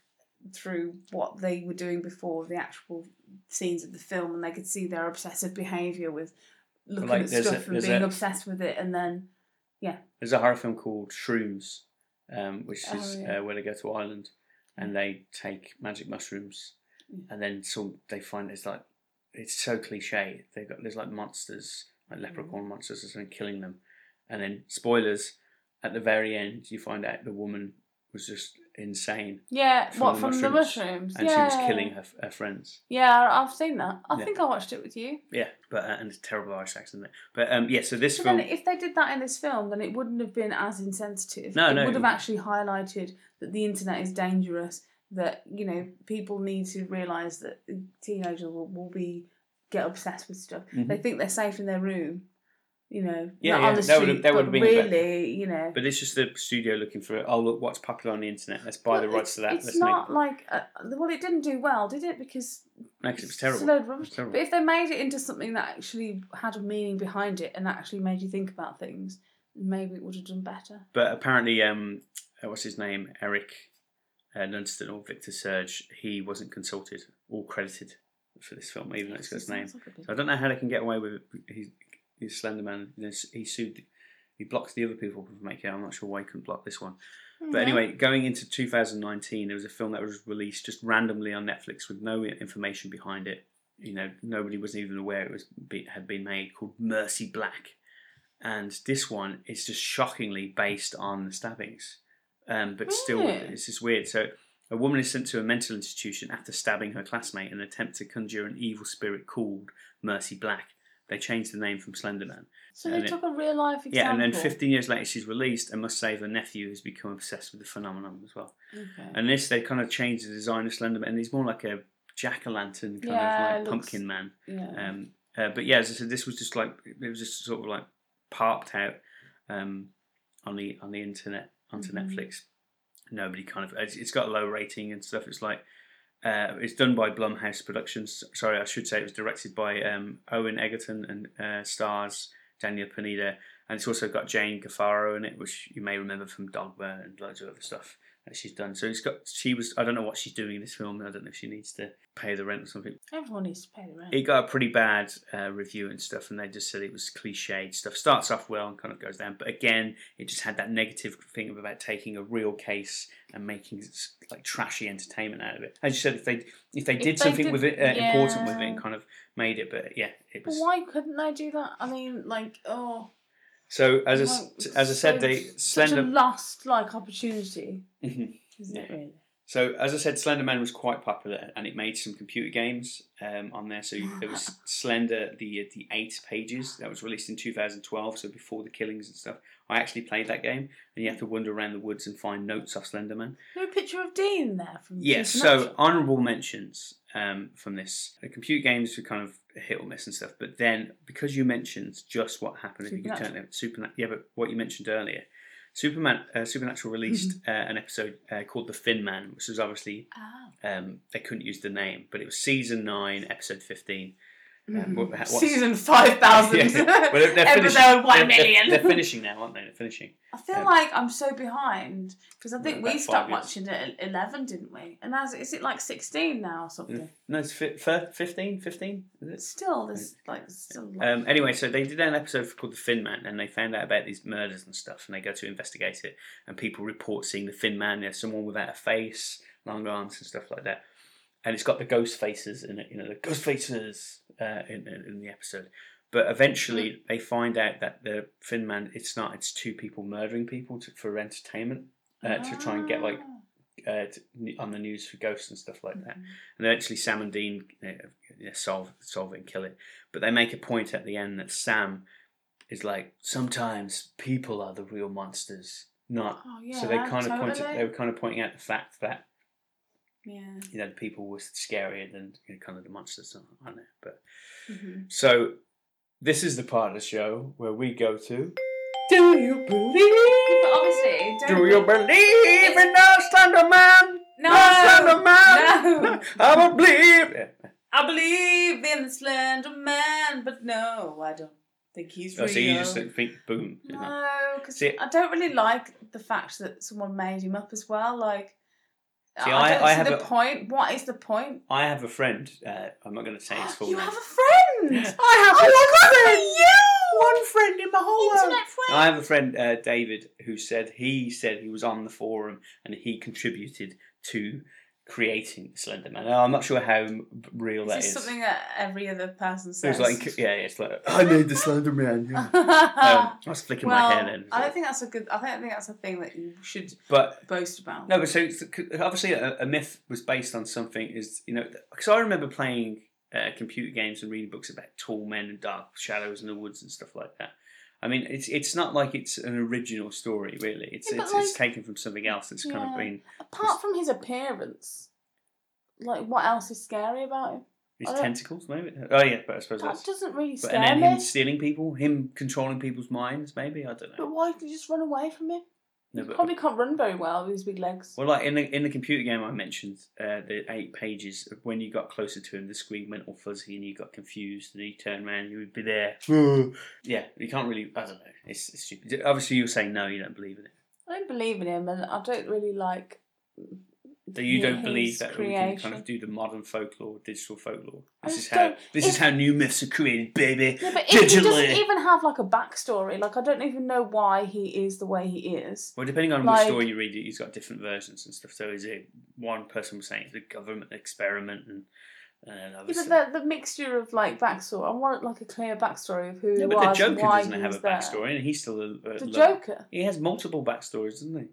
through what they were doing before the actual scenes of the film, and they could see their obsessive behaviour with looking like, at there's a- stuff and being a- obsessed with it, and then yeah. There's a horror film called Shrooms, um, which Oh, is yeah. uh, where they go to Ireland and they take magic mushrooms, Mm. and then some they find it's like it's so cliche. They got there's like monsters, like Mm. leprechaun monsters or something, killing them, and then spoilers at the very end you find out the woman was just insane, Yeah, From what the from the mushrooms. mushrooms? and yeah. she was killing her, her friends. Yeah, I've seen that. I Yeah. think I watched it with you. Yeah, but uh, and it's a terrible Irish accent there. But um, yeah, so this But film. then, if they did that in this film, then it wouldn't have been as insensitive. No, it no, would have actually highlighted that the internet is dangerous. That you know, people need to realise that teenagers will, will be get obsessed with stuff. Mhm. They think they're safe in their room, you know, Yeah, not yeah, on the that street. that would've been a better- really, you know. But it's just the studio looking for oh look what's popular on the internet. Let's buy the rights to that. It's Let's not like uh, well, it didn't do well, did it? Because make. It was terrible. it's a load of It was terrible. But if they made it into something that actually had a meaning behind it and actually made you think about things, maybe it would have done better. But apparently, um, uh, what's his name? Eric uh, or Victor Surge. He wasn't consulted or credited for this film, even though it's got his name. Like So I don't know how they can get away with it. He's, he's Slender Man. He sued. He blocked the other people from making it. I'm not sure why he couldn't block this one. But anyway, going into 2019, there was a film that was released just randomly on Netflix with no information behind it. You know, nobody was even aware it was be, had been made called Mercy Black, and this one is just shockingly based on the stabbings, um, but still it's just weird. So. A woman is sent to a mental institution after stabbing her classmate in an attempt to conjure an evil spirit called Mercy Black. They changed the name from Slenderman. So they and it- took a real life example. Yeah, and then 15 years later, she's released and must save her nephew who's become obsessed with the phenomenon as well. Okay. And this, they kind of changed the design of Slenderman, and he's more like a jack o' lantern kind Yeah, of like looks- pumpkin man. yeah. Um, uh, but yeah, as I said, this was just like it was just sort of like parked out um, on the on the internet onto Mhm. Netflix. Nobody kind of it's, it's got a low rating and stuff. It's like uh, it's done by Blumhouse Productions. Sorry, I should say it was directed by um, Owen Egerton and uh, stars Daniel Pineda, and it's also got Jane Gaffaro in it, which you may remember from Dogma and loads of other stuff that she's done. So it's got she was I don't know what she's doing in this film. I don't know if she needs to pay the rent or something. Everyone needs to pay the rent. It got a pretty bad uh, review and stuff, and they just said it was cliched stuff. Starts off well and kind of goes down, but again, it just had that negative thing about taking a real case and making like trashy entertainment out of it. As you said, if they if they If did they something did- with it, uh, important with it, and kind of made it, but yeah, it But was. why couldn't they do that? I mean, like, oh, So as I, as I said, so- they such a Slender. lost like opportunity, isn't it? Really? So as I said, Slender Man was quite popular, and it made some computer games um, on there. So there was Slender, the the eight pages that was released in 2012, so before the killings and stuff. I actually played that game, and you have to wander around the woods and find notes off Slender Man. A picture of Dean there from Yes, Supernatural. so honourable mentions um, from this. The computer games were kind of hit or miss and stuff, but then because you mentioned just what happened if you could turn it Supernatural, yeah, but what you mentioned earlier, Superman, uh, Supernatural released uh, an episode uh, called The Fin Man, which was obviously Ah. um, they couldn't use the name, but it was season nine, episode fifteen. Um, Mhm. what- Season five thousand. Yeah. Well, they're, they're finishing, Episode one they're- they're- million. They're, finishing now, aren't they? They're finishing. I feel Yeah. like I'm so behind because I think About we five stopped watching it at eleven, didn't we? And as is it like sixteen now or something? No, it's fi- fir- 15, 15, is it? Still, there's like still. Um, anyway, so they did an episode called The Fin Man, and they found out about these murders and stuff, and they go to investigate it, and people report seeing the Fin Man. There's someone without a face, long arms, and stuff like that. And it's got the ghost faces in it, you know, the ghost faces uh, in, in, the episode. But eventually, they find out that the Fin Man, it's not, it's two people murdering people to, for entertainment, uh, to try and get like Ah. uh, to, on the news for ghosts and stuff like that. Mhm. And eventually, Sam and Dean uh, uh, solve solve it and kill it. But they make a point at the end that Sam is like, sometimes people are the real monsters, not. Oh yeah. so they kind of pointed. They were kind of pointing out the fact that Yeah. you know the people were scarier than you know, kind of the monsters, aren't they? But Mhm. so this is the part of the show where we go to. Do you believe? But obviously, Do you believe in the Slender Man? No. The Slender Man. No. I will believe. Yeah. I believe in the Slender Man, but no, I don't think he's Oh, real. so you just think boom. No, because I don't really like the fact that someone made him up as well. Like, See, I, I- I see have the a- point. What is the point? I have a friend. Uh, I'm not going to say his full you name. have a friend. I have Oh, a friend. you. One friend in my whole world. Internet friend. I have a friend, uh, David, who said he said he was on the forum and he contributed to creating Slender Man. I'm not sure how real Is that this is. something that every other person It says? was like, yeah, it's like I made the Slender Man. Yeah. um, I was flicking my hair then. I don't think that's a good. I don't think that's a thing that you should But boast about. no, but so obviously a, a myth was based on something. Is you know because I remember playing uh, computer games and reading books about tall men and dark shadows in the woods and stuff like that. I mean, it's it's not like it's an original story, really. It's Yeah, it's, it's taken from something else that's kind of been Apart from his appearance, like what else is scary about him? his tentacles, maybe. Oh yeah, but I suppose That that's. doesn't really But, scare and then me. him stealing people, him controlling people's minds, maybe I don't know. But why did you just run away from him? No, but- probably can't run very well with his big legs. Well, like in the in the computer game I mentioned, uh, the eight pages. When you got closer to him, the screen went all fuzzy, and you got confused, and he turned around, you would be there. yeah, you can't really. I don't know. It's, it's stupid. Obviously, you're saying no, you don't believe in it. I don't believe in him, and I don't really like. So you don't believe that we can kind of do the modern folklore, digital folklore. This is how this is how new myths are created, baby. Yeah, but if he Digitally. doesn't even have like a backstory, like I don't even know why he is the way he is. Well, depending on Like- which story you read, he's got different versions and stuff. So is it one person was saying it's a government experiment, and and Yeah, but the, the mixture of like backstory, I want like a clear backstory of who Yeah, but was, the Joker why doesn't have a was there. backstory, and he's still a, a The lo- Joker. He has multiple backstories, doesn't he?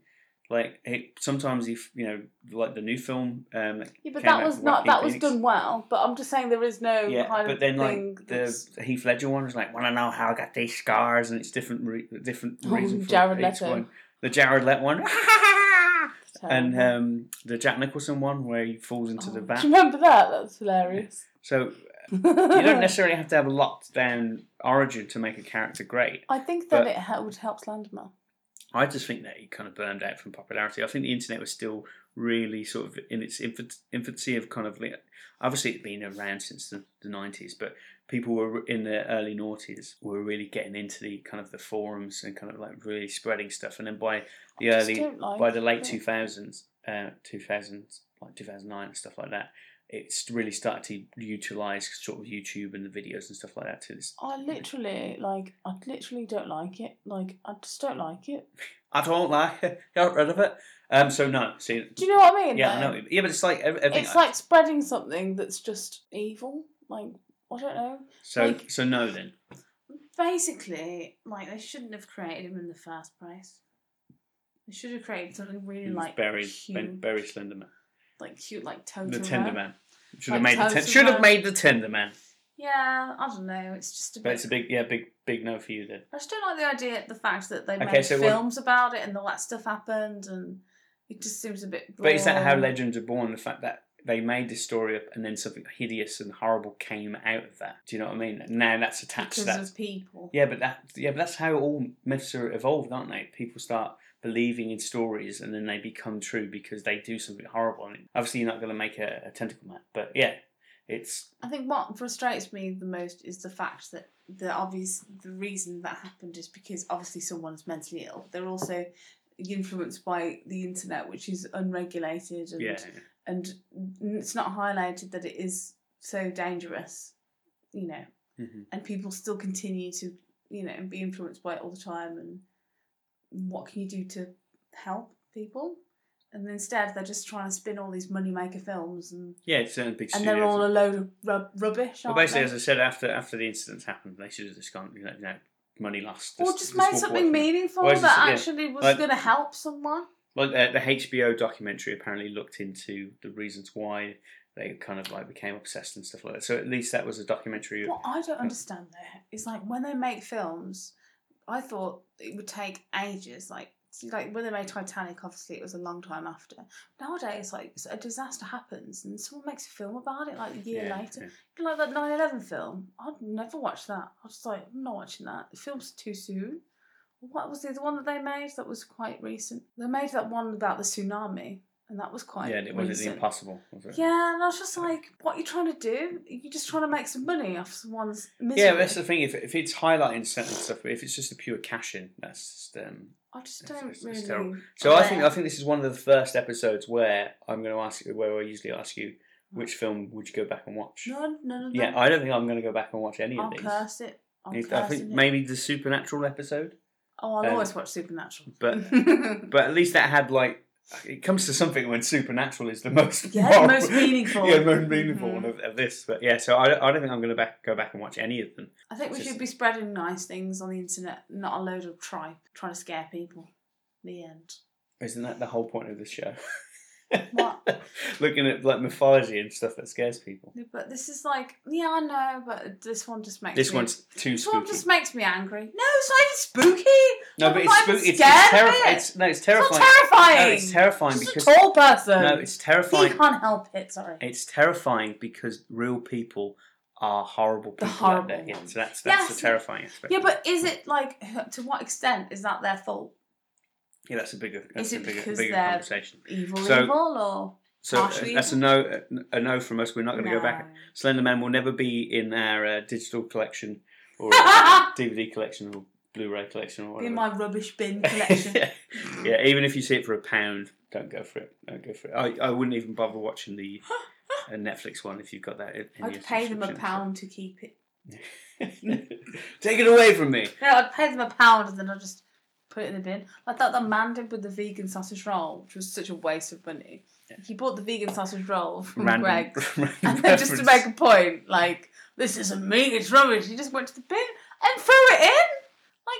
Like sometimes he, f- you know, like the new film. Um, Yeah, but that was not that was done well. But I'm just saying there is no Yeah, kind but of then like that's- the Heath Ledger one was like, want to know how I got these scars, and it's different, re- different Oh, reason for Jared each Leto. one. The Jared Leto one, and um, the Jack Nicholson one where he falls into the Oh, vat. Do you remember that? That's hilarious. So you don't necessarily have to have a locked down origin to make a character great. I think that it would help Slenderman. I just think that he kind of burned out from popularity. I think the internet was still really sort of in its infancy of kind of like, obviously it's been around since the, the 90s, but people were in the early noughties were really getting into the kind of the forums and kind of like really spreading stuff. And then by the early, like by the late it. 2000s, uh, 2000, like 2009 and stuff like that, it's really started to utilize sort of YouTube and the videos and stuff like that to this. I literally like. I literally don't like it. Like I just don't like it. I don't like it. Got rid of it. Um, so no, see, Do you know what I mean? Yeah, I know. Yeah, but it's like ev- everything. It's like spreading something that's just evil. Like I don't know. so. like- so no, then. Basically, like they shouldn't have created him in the first place. They should have created something really like buried, cute, ben, very slender man. Like cute, like Totoro. The tender man. Should Like have made the ten- should have made the tender man. Yeah, I don't know. It's just a But bit. it's a big, yeah, big, big no for you then. I just don't like the idea, the fact that they Okay, made so what- films about it and all that stuff happened, and it just seems a bit. But is that how legends are born? The fact that they made this story up and then something hideous and horrible came out of that. Do you know what I mean? Now that's attached Because to that. of people. Yeah, but that yeah, but that's how all myths are evolved, aren't they? People start believing in stories and then they become true because they do something horrible. And obviously, you're not going to make a, a tentacle man, but yeah, it's I think what frustrates me the most is the fact that the obvious the reason that happened is because obviously someone's mentally ill. They're also influenced by the internet, which is unregulated, and yeah. and it's not highlighted that it is so dangerous, you know. hmm And people still continue to, you know, be influenced by it all the time. And what can you do to help people? And instead, they're just trying to spin all these moneymaker films, and Yeah, it's a big and they're all a load of rub- rubbish. Well, basically, they? as I said, after after the incidents happened, they should have just gone, you know, you know money lost. or just- made something meaningful that yeah. actually was Like- going to help someone. Well, uh, the HBO documentary apparently looked into the reasons why they kind of like became obsessed and stuff like that. So at least that was a documentary. What I don't understand though is like when they make films, I thought it would take ages. Like like when they made Titanic, obviously it was a long time after. Nowadays, like a disaster happens and someone makes a film about it like a year Yeah, later. yeah. Like that 9-11 film, I'd never watch that. I was like, I'm not watching that. The film's too soon. What was the other one that they made that was quite recent? They made that one about the tsunami, and that was quite yeah, and it wasn't the impossible. Was it? Yeah, and I was just like, what are you trying to do? You're just trying to make some money off someone's misery. Yeah, that's the thing. If, if it's highlighting certain stuff, but if it's just a pure cash in, that's just. Um, I just don't it's- really. it's terrible. so I think. I think this is one of the first episodes where I'm going to ask you, where I usually ask you, which film would you go back and watch? No, no, no. Yeah, I don't think I'm going to go back and watch any I'll of these. curse it. I'll I curse think it. maybe the supernatural episode, Oh, I'll um, always watch Supernatural. but- but at least that had like it comes to something when supernatural is the most Yeah, the most meaningful. yeah, the most meaningful Mhm. one of, of this. But yeah, so I, I don't think I'm going to back, go back and watch any of them. I think we Just- should be spreading nice things on the internet, not a load of tripe trying to scare people. The end. Isn't that the whole point of this show? What? Looking at like mythology and stuff that scares people. But this is like, yeah, I know, but this one just makes This me. one's too spooky. this one just makes me angry. No, it's not even spooky. No, I'm but it's spooky. It's, it's of terrifying. it. It's, no, it's It's terrifying. not terrifying. No, it's terrifying It's because a tall person. no, it's terrifying. terrifying. can't help it. Sorry. It's terrifying because real people are horrible The people. out horrible there. Yeah, so that's that's Yes. the terrifying aspect. Yeah, but is it like to what extent is that their fault? Yeah, that's a bigger that's Is a bigger, because bigger they're conversation. Evil, So- evil, or So uh, Partially that's a no, a no from us. We're not going to go back. Slender Man will never be in our uh, digital collection or DVD collection or Blu-ray collection or in my rubbish bin collection? yeah, even if you see it for a pound, don't go for it. Don't go for it. I, I wouldn't even bother watching the uh, Netflix one if you've got that. In in I'd pay them a subscription, pound to keep it. Take it away from me. No, I'd pay them a pound and then I'd just put it in the bin. Like that the man did with the vegan sausage roll, which was such a waste of money. He bought the vegan sausage roll from Random, Greggs. random And then just to make a point, like, this isn't me, it's rubbish. He just went to the bin and threw it in.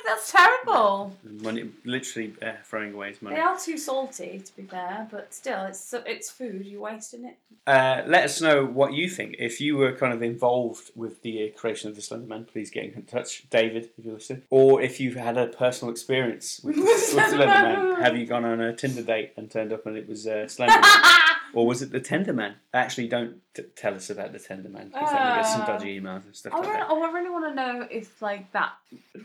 That's terrible. money, literally uh, throwing away his money. They are too salty, to be fair, but still, it's it's food. You're wasting it. Uh, let us know what you think. If you were kind of involved with the uh, creation of the Slender Man, please get in touch, David, if you listen. Or if you've had a personal experience with, with Slender Man, have you gone on a Tinder date and turned up and it was uh, Slender Man? or was it the Tender Man? Actually, don't t- tell us about the Tender Man because then we get some Uh, dodgy emails and stuff I like really, that. I really want to know if like that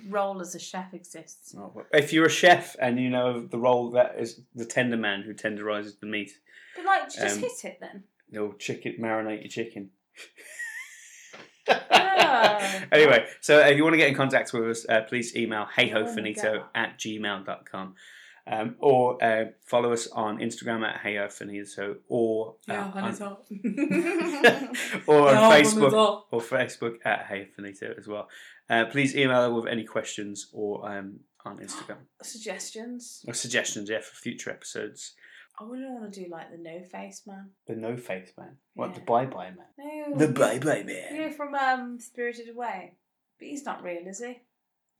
role as a chef exists. Oh, well, If you're a chef and you know the role that is the tender man who tenderizes the meat, But like, just Um, hit it then. they'll chicken marinate your chicken. Yeah. anyway, so if you want to get in contact with us, uh, please email Oh heyhofinito at gmail.com. Um, or uh, follow us on Instagram at heyhofinito or uh, Yeah, on, or on Yeah, Facebook or Facebook at heyhofinito as well. Uh, please email with any questions or um, on Instagram Suggestions. or suggestions yeah for future episodes. I really want to do like the no face man. The no face man, what the bye bye man, No. the bye bye man. You know from um Spirited Away, but he's not real, is he?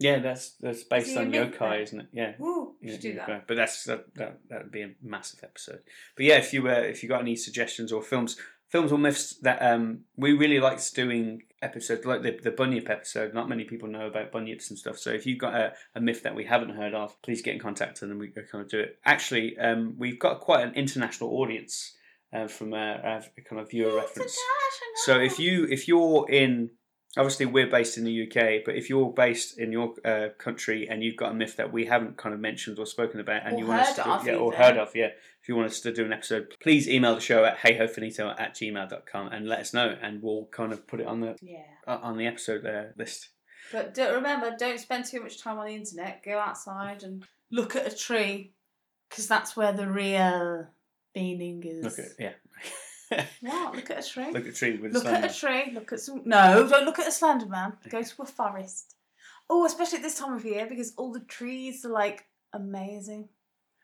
Yeah, that's that's based he a on myth yokai, then? isn't it? Yeah. We Yeah, should do that. But that's that, that that would be a massive episode. But yeah, if you uh, if you got any suggestions or films, films or myths that um we really liked doing episodes like the the Bunyip episode. Not many people know about Bunyips and stuff. So if you've got a, a myth that we haven't heard of, please get in contact and then we can kind of do it. Actually, um, we've got quite an international audience uh, from a, a kind of viewer reference. So if you if you're in obviously we're based in the UK, but if you're based in your uh, country and you've got a myth that we haven't kind of mentioned or spoken about, and Or you want us to of yeah, or heard of, yeah, if you want us to do an episode, please email the show at heyhofinito at gmail.com and let us know, and we'll kind of put it on the Yeah. uh, on the episode uh, list. But do, remember, don't spend too much time on the internet. Go outside and look at a tree, because that's where the real meaning is. Look at yeah, What? Look at a tree. look at a tree with Look at a tree. Look at some. No, don't look at a slender man. Go to a forest. Oh, especially at this time of year because all the trees are like amazing.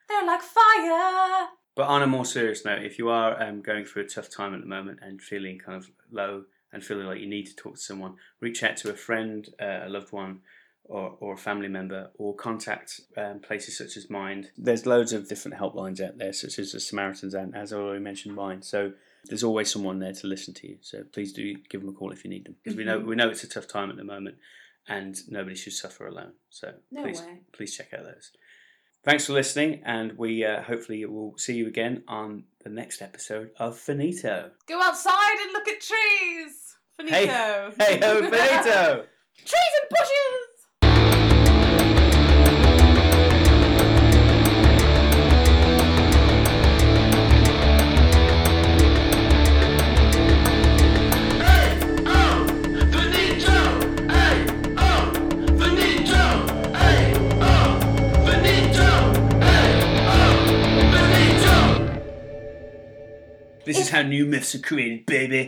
They're like fire. But on a more serious note, if you are um, going through a tough time at the moment and feeling kind of low and feeling like you need to talk to someone, reach out to a friend, uh, a loved one, or, or a family member, or contact um, places such as Mind. There's loads of different helplines out there, such as the Samaritans and, as I already mentioned, Mind. So there's always someone there to listen to you. So please do give them a call if you need them, because we know we know it's a tough time at the moment, and nobody should suffer alone. So No please way. please check out those. Thanks for listening, and we uh, hopefully will see you again on the next episode of Finito. Go outside and look at trees. Finito. Hey ho, Finito! trees and bushes. This is how new myths are created, baby.